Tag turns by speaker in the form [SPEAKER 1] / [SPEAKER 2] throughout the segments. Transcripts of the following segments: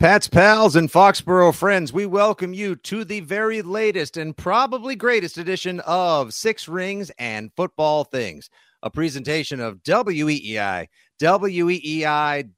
[SPEAKER 1] Pat's pals and Foxborough friends, we welcome you to the very latest and probably greatest edition of Six Rings and Football Things, a presentation of WEEI, WEEI.com,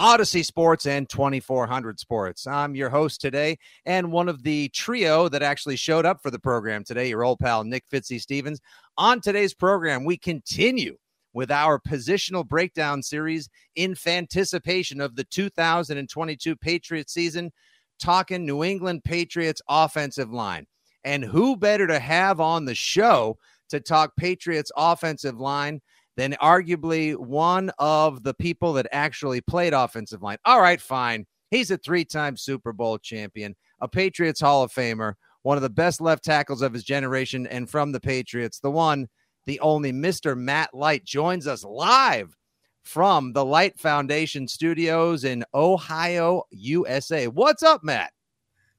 [SPEAKER 1] Audacy Sports, and 2400 Sports. I'm your host today, and one of the trio that actually showed up for the program today, your old pal Nick Fitzy Stevens. On today's program, we continue with our positional breakdown series in anticipation of the 2022 Patriots season, talking New England Patriots offensive line. And who better to have on the show to talk Patriots offensive line than arguably one of the people that actually played offensive line? All right, fine. He's a three time Super Bowl champion, a Patriots Hall of Famer, one of the best left tackles of his generation, and from the Patriots, the one the only Mr. Matt Light joins us live from the Light Foundation studios in Ohio, USA. What's up, Matt?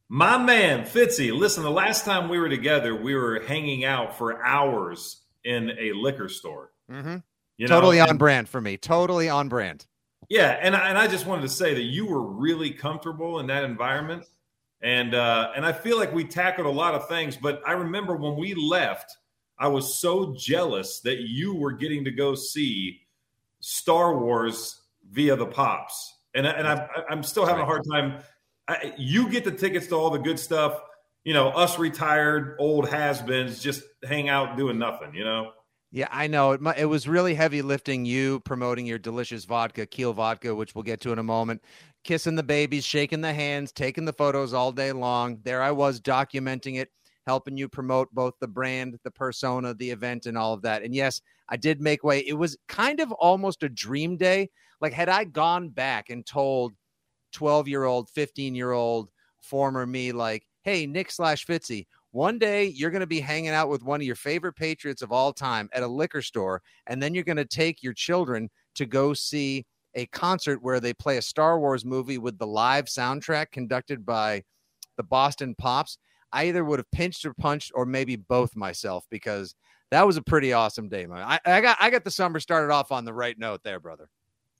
[SPEAKER 2] My man, Fitzy. Listen, the last time we were together, we were hanging out for hours in a liquor store.
[SPEAKER 1] Mm-hmm. You know? Totally on and, brand for me. Totally on brand.
[SPEAKER 2] Yeah, and I, and I just wanted to say that you were really comfortable in that environment, and uh, and I feel like we tackled a lot of things. But I remember when we left, I was so jealous that you were getting to go see Star Wars via the pops, and and I, I'm still having a hard time. I, you get the tickets to all the good stuff. You know, us retired old has-beens just hang out doing nothing. You know.
[SPEAKER 1] Yeah, I know. It, it was really heavy lifting you promoting your delicious vodka, Keel vodka, which we'll get to in a moment. Kissing the babies, shaking the hands, taking the photos all day long. There I was documenting it helping you promote both the brand, the persona, the event, and all of that. And yes, I did make way. It was kind of almost a dream day. Like, had I gone back and told 12 year old, 15 year old former me, like, hey, Nick slash Fitzy, one day you're going to be hanging out with one of your favorite Patriots of all time at a liquor store, and then you're going to take your children to go see a concert where they play a Star Wars movie with the live soundtrack conducted by the Boston Pops. I either would have pinched or punched or maybe both myself because that was a pretty awesome day, man. I, I got I got the summer started off on the right note there, brother.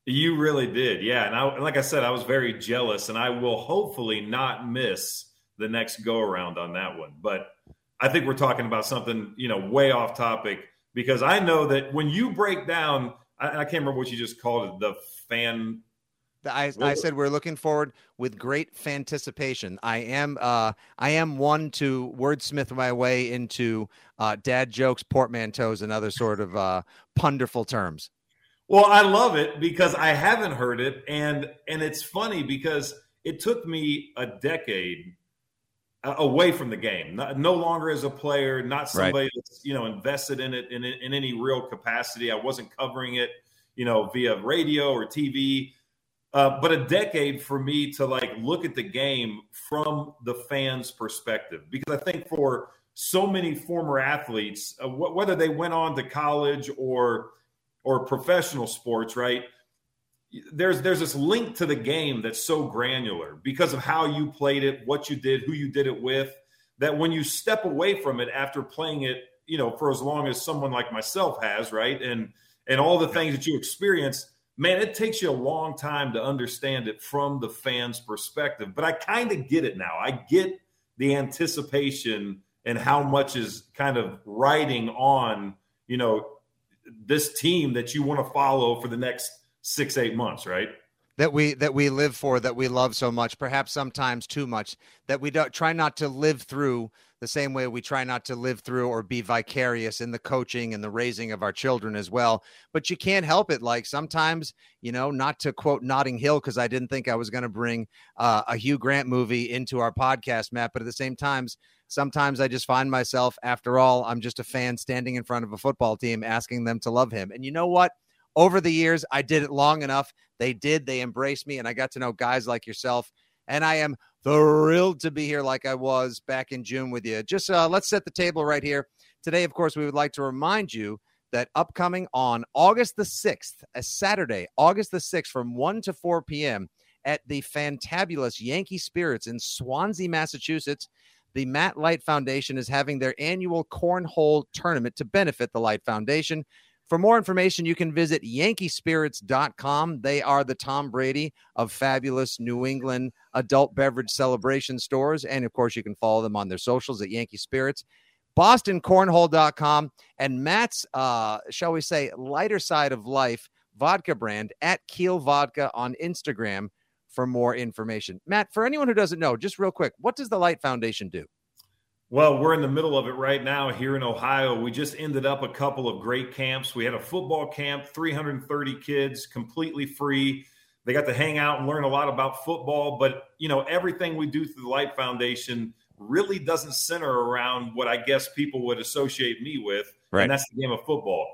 [SPEAKER 2] You really did, yeah. And I, like I said, I was very jealous, and I will hopefully not miss the next go around on that one. But I think we're talking about something you know way off topic because I know that when you break down, I, I can't remember what you just called it, the fan
[SPEAKER 1] I, I said we're looking forward with great anticipation. I am uh, I am one to wordsmith my way into uh, dad jokes, portmanteaus, and other sort of uh, punderful terms.
[SPEAKER 2] Well, I love it because I haven't heard it, and and it's funny because it took me a decade away from the game, not, no longer as a player, not somebody right. that's you know invested in it in, in any real capacity. I wasn't covering it, you know, via radio or TV uh, but a decade for me to like look at the game from the fans' perspective because I think for so many former athletes, uh, wh- whether they went on to college or or professional sports, right? There's there's this link to the game that's so granular because of how you played it, what you did, who you did it with. That when you step away from it after playing it, you know, for as long as someone like myself has, right, and and all the things that you experience man, it takes you a long time to understand it from the fans' perspective. But I kind of get it now. I get the anticipation and how much is kind of riding on, you know, this team that you want to follow for the next six, eight months, right?
[SPEAKER 1] that we that we live for that we love so much perhaps sometimes too much that we don't try not to live through the same way we try not to live through or be vicarious in the coaching and the raising of our children as well. But you can't help it. Like sometimes, you know, not to quote Notting Hill, because I didn't think I was going to bring uh, a Hugh Grant movie into our podcast, Matt. But at the same times, sometimes I just find myself, after all, I'm just a fan standing in front of a football team asking them to love him. And you know what? Over the years, I did it long enough. They did. They embraced me, and I got to know guys like yourself. And I am thrilled to be here like I was back in June with you. Just uh, let's set the table right here. Today, of course, we would like to remind you that upcoming on August the 6th, a Saturday, August the 6th, from 1 to 4 p.m. at the fantabulous Yankee Spirits in Swansea, Massachusetts, the Matt Light Foundation is having their annual cornhole tournament to benefit the Light Foundation. For more information, you can visit yankeespirits.com. They are the Tom Brady of fabulous New England adult beverage celebration stores. And of course, you can follow them on their socials at Yankee Spirits. BostonCornhole.com and Matt's, uh, shall we say, lighter side of life vodka brand at Keel Vodka on Instagram for more information. Matt, for anyone who doesn't know, just real quick, what does the Light Foundation do?
[SPEAKER 2] Well, we're in the middle of it right now here in Ohio. We just ended up a couple of great camps. We had a football camp, 330 kids, completely free. They got to hang out and learn a lot about football, but you know, everything we do through the Light Foundation really doesn't center around what I guess people would associate me with, right. and that's the game of football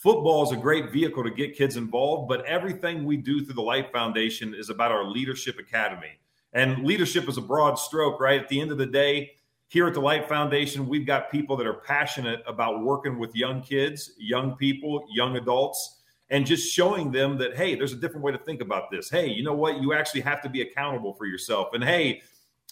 [SPEAKER 2] football is a great vehicle to get kids involved, but everything we do through the Light Foundation is about our Leadership Academy. And leadership is a broad stroke, right? At the end of the day, here at the Light Foundation, we've got people that are passionate about working with young kids, young people, young adults, and just showing them that, hey, there's a different way to think about this. Hey, you know what? You actually have to be accountable for yourself. And hey,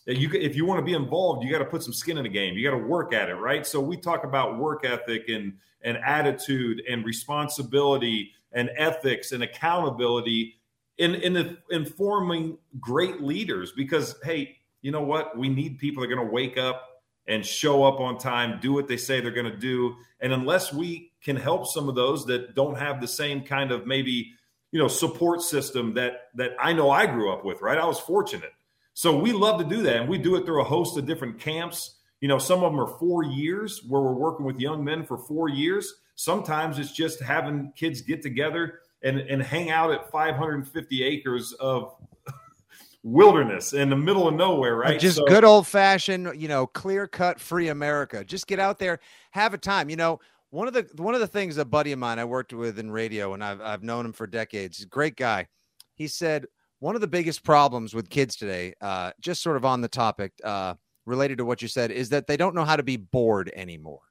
[SPEAKER 2] you, if you want to be involved, you got to put some skin in the game. You got to work at it, right? So we talk about work ethic and and attitude and responsibility and ethics and accountability in in informing great leaders. Because hey, you know what? We need people that are going to wake up and show up on time, do what they say they're going to do. And unless we can help some of those that don't have the same kind of maybe you know support system that that I know I grew up with, right? I was fortunate so we love to do that. And we do it through a host of different camps. You know, some of them are four years where we're working with young men for four years. Sometimes it's just having kids get together and, and hang out at 550 acres of wilderness in the middle of nowhere, right?
[SPEAKER 1] Just so, good old fashioned, you know, clear cut free America. Just get out there, have a time. You know, one of the one of the things a buddy of mine I worked with in radio and I've I've known him for decades. Great guy. He said one of the biggest problems with kids today, uh, just sort of on the topic uh, related to what you said, is that they don't know how to be bored anymore.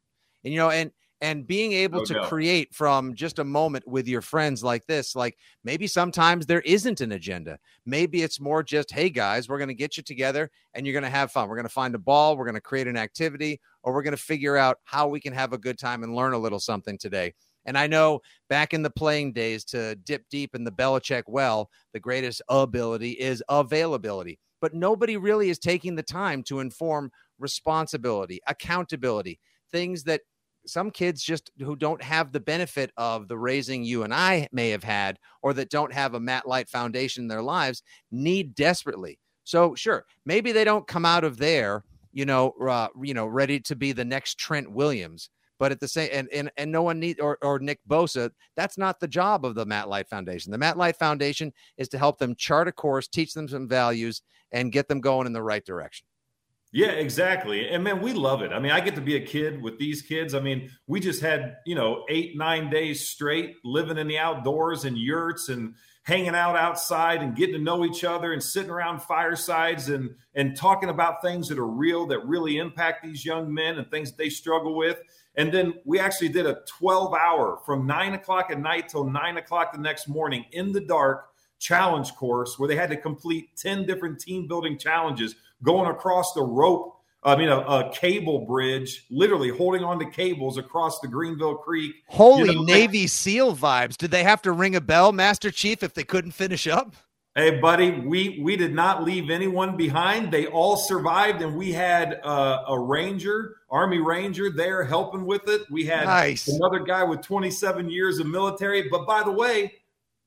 [SPEAKER 1] And you know, and and being able no to doubt. create from just a moment with your friends like this, like maybe sometimes there isn't an agenda. Maybe it's more just, hey guys, we're going to get you together and you're going to have fun. We're going to find a ball, we're going to create an activity, or we're going to figure out how we can have a good time and learn a little something today. And I know back in the playing days to dip deep in the Belichick well, the greatest ability is availability. But nobody really is taking the time to inform responsibility, accountability, things that some kids just who don't have the benefit of the raising you and I may have had, or that don't have a Matt Light foundation in their lives, need desperately. So, sure, maybe they don't come out of there, you know, uh, you know, ready to be the next Trent Williams, but at the same and and, and no one need or, or Nick Bosa, that's not the job of the Matt Light Foundation. The Matt Light Foundation is to help them chart a course, teach them some values, and get them going in the right direction.
[SPEAKER 2] Yeah, exactly. And man, we love it. I mean, I get to be a kid with these kids. I mean, we just had, you know, eight, nine days straight living in the outdoors and yurts and hanging out outside and getting to know each other and sitting around firesides and and talking about things that are real that really impact these young men and things that they struggle with and then we actually did a 12 hour from nine o'clock at night till nine o'clock the next morning in the dark challenge course where they had to complete 10 different team building challenges going across the rope I mean, a, a, cable bridge, literally holding on to cables across the Greenville Creek.
[SPEAKER 1] Holy you know, Navy like, SEAL vibes. Did they have to ring a bell, Master Chief, if they couldn't finish up?
[SPEAKER 2] Hey, buddy, we we did not leave anyone behind. They all survived, and we had uh, a ranger, Army Ranger, there helping with it. We had nice. another guy with 27 years of military. But by the way,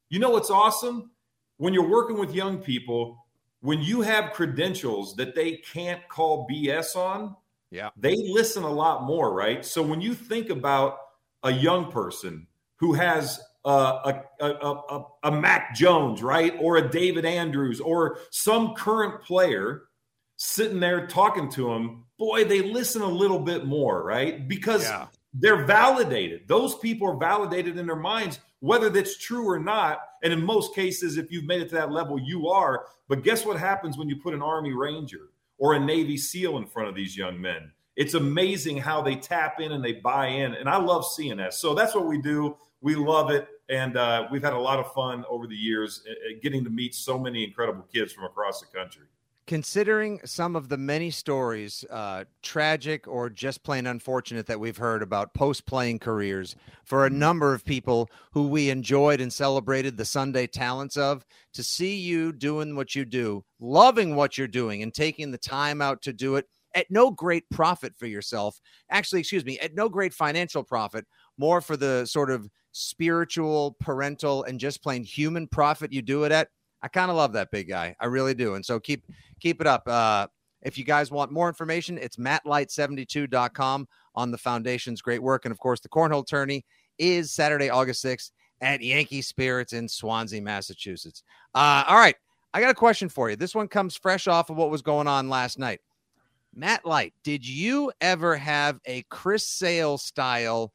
[SPEAKER 2] you know what's awesome? When you're working with young people, when you have credentials that they can't call BS on,
[SPEAKER 1] Yeah.
[SPEAKER 2] They listen a lot more, right? So when you think about a young person who has a, a, a, a, Mac Jones, right? Or a David Andrews or some current player sitting there talking to them, boy, they listen a little bit more, right? Because yeah. They're validated. Those people are validated in their minds, whether that's true or not. And in most cases, if you've made it to that level, you are. But guess what happens when you put an Army Ranger or a Navy SEAL in front of these young men? It's amazing how they tap in and they buy in. And I love seeing that. So that's what we do. We love it. And uh, we've had a lot of fun over the years uh, getting to meet so many incredible kids from across the country.
[SPEAKER 1] Considering some of the many stories, uh, tragic or just plain unfortunate, that we've heard about post playing careers for a number of people who we enjoyed and celebrated the Sunday talents of, to see you doing what you do, loving what you're doing, and taking the time out to do it at no great profit for yourself. Actually, excuse me, at no great financial profit, more for the sort of spiritual, parental, and just plain human profit you do it at. I kind of love that big guy. I really do. And so keep keep it up. Uh, if you guys want more information, it's mattlight72.com on the foundation's great work. And of course, the cornhole tourney is Saturday, August 6th at Yankee Spirits in Swansea, Massachusetts. Uh, all right. I got a question for you. This one comes fresh off of what was going on last night. Matt Light, did you ever have a Chris Sale style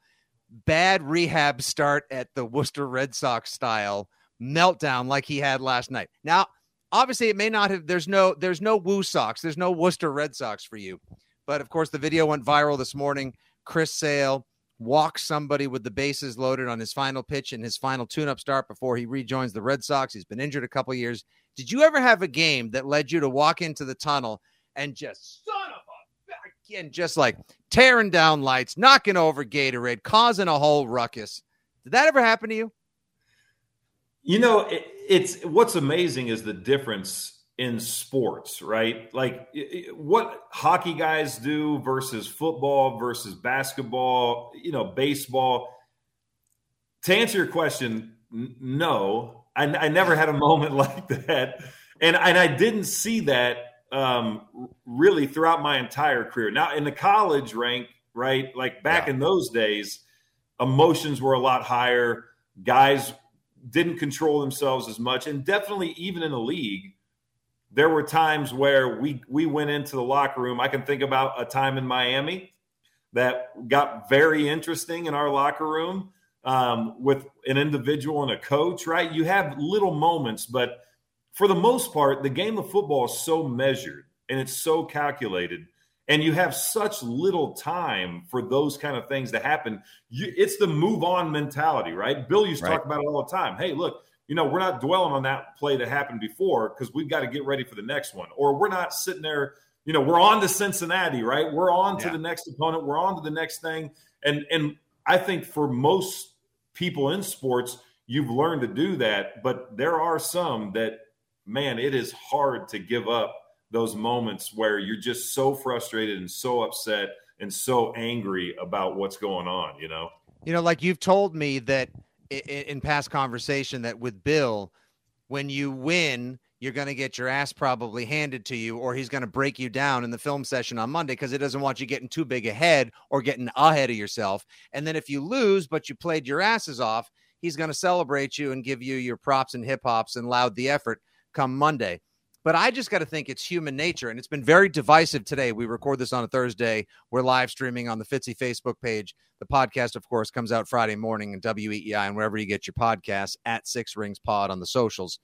[SPEAKER 1] bad rehab start at the Worcester Red Sox style meltdown like he had last night? Now, obviously it may not have there's no there's no Woo Sox, there's no Worcester Red Sox for you. But of course the video went viral this morning. Chris Sale walks somebody with the bases loaded on his final pitch and his final tune-up start before he rejoins the Red Sox. He's been injured a couple years. Did you ever have a game that led you to walk into the tunnel and just son of a and just like tearing down lights, knocking over Gatorade, causing a whole ruckus. Did that ever happen to you?
[SPEAKER 2] You know, it, it's what's amazing is the difference in sports, right? Like it, what hockey guys do versus football versus basketball, you know, baseball. To answer your question, n- no, I, I never had a moment like that, and and I didn't see that um, really throughout my entire career. Now, in the college rank, right, like back yeah. in those days, emotions were a lot higher. Guys didn't control themselves as much, and definitely even in the league, there were times where we we went into the locker room. I can think about a time in Miami that got very interesting in our locker room um, with an individual and a coach. Right, you have little moments, but for the most part, the game of football is so measured and it's so calculated, and you have such little time for those kind of things to happen. You, it's the move on mentality, right? Bill used to right. talk about it all the time. Hey, look, you know, we're not dwelling on that play that happened before because we've got to get ready for the next one, or we're not sitting there. You know, we're on to Cincinnati, right? We're on to yeah. the next opponent. We're on to the next thing, and and I think for most people in sports, you've learned to do that. But there are some that man, it is hard to give up those moments where you're just so frustrated and so upset and so angry about what's going on, you know?
[SPEAKER 1] You know, like you've told me that in, past conversation that with Bill, when you win, you're going to get your ass probably handed to you, or he's going to break you down in the film session on Monday because he doesn't want you getting too big ahead or getting ahead of yourself. And then if you lose, but you played your asses off, he's going to celebrate you and give you your props and hip hops and loud the effort come Monday. But I just got to think it's human nature. And it's been very divisive today. We record this on a Thursday. We're live streaming on the Fitzy Facebook page. The podcast, of course, comes out Friday morning in WEEI and wherever you get your podcasts at Six Rings Pod on the socials.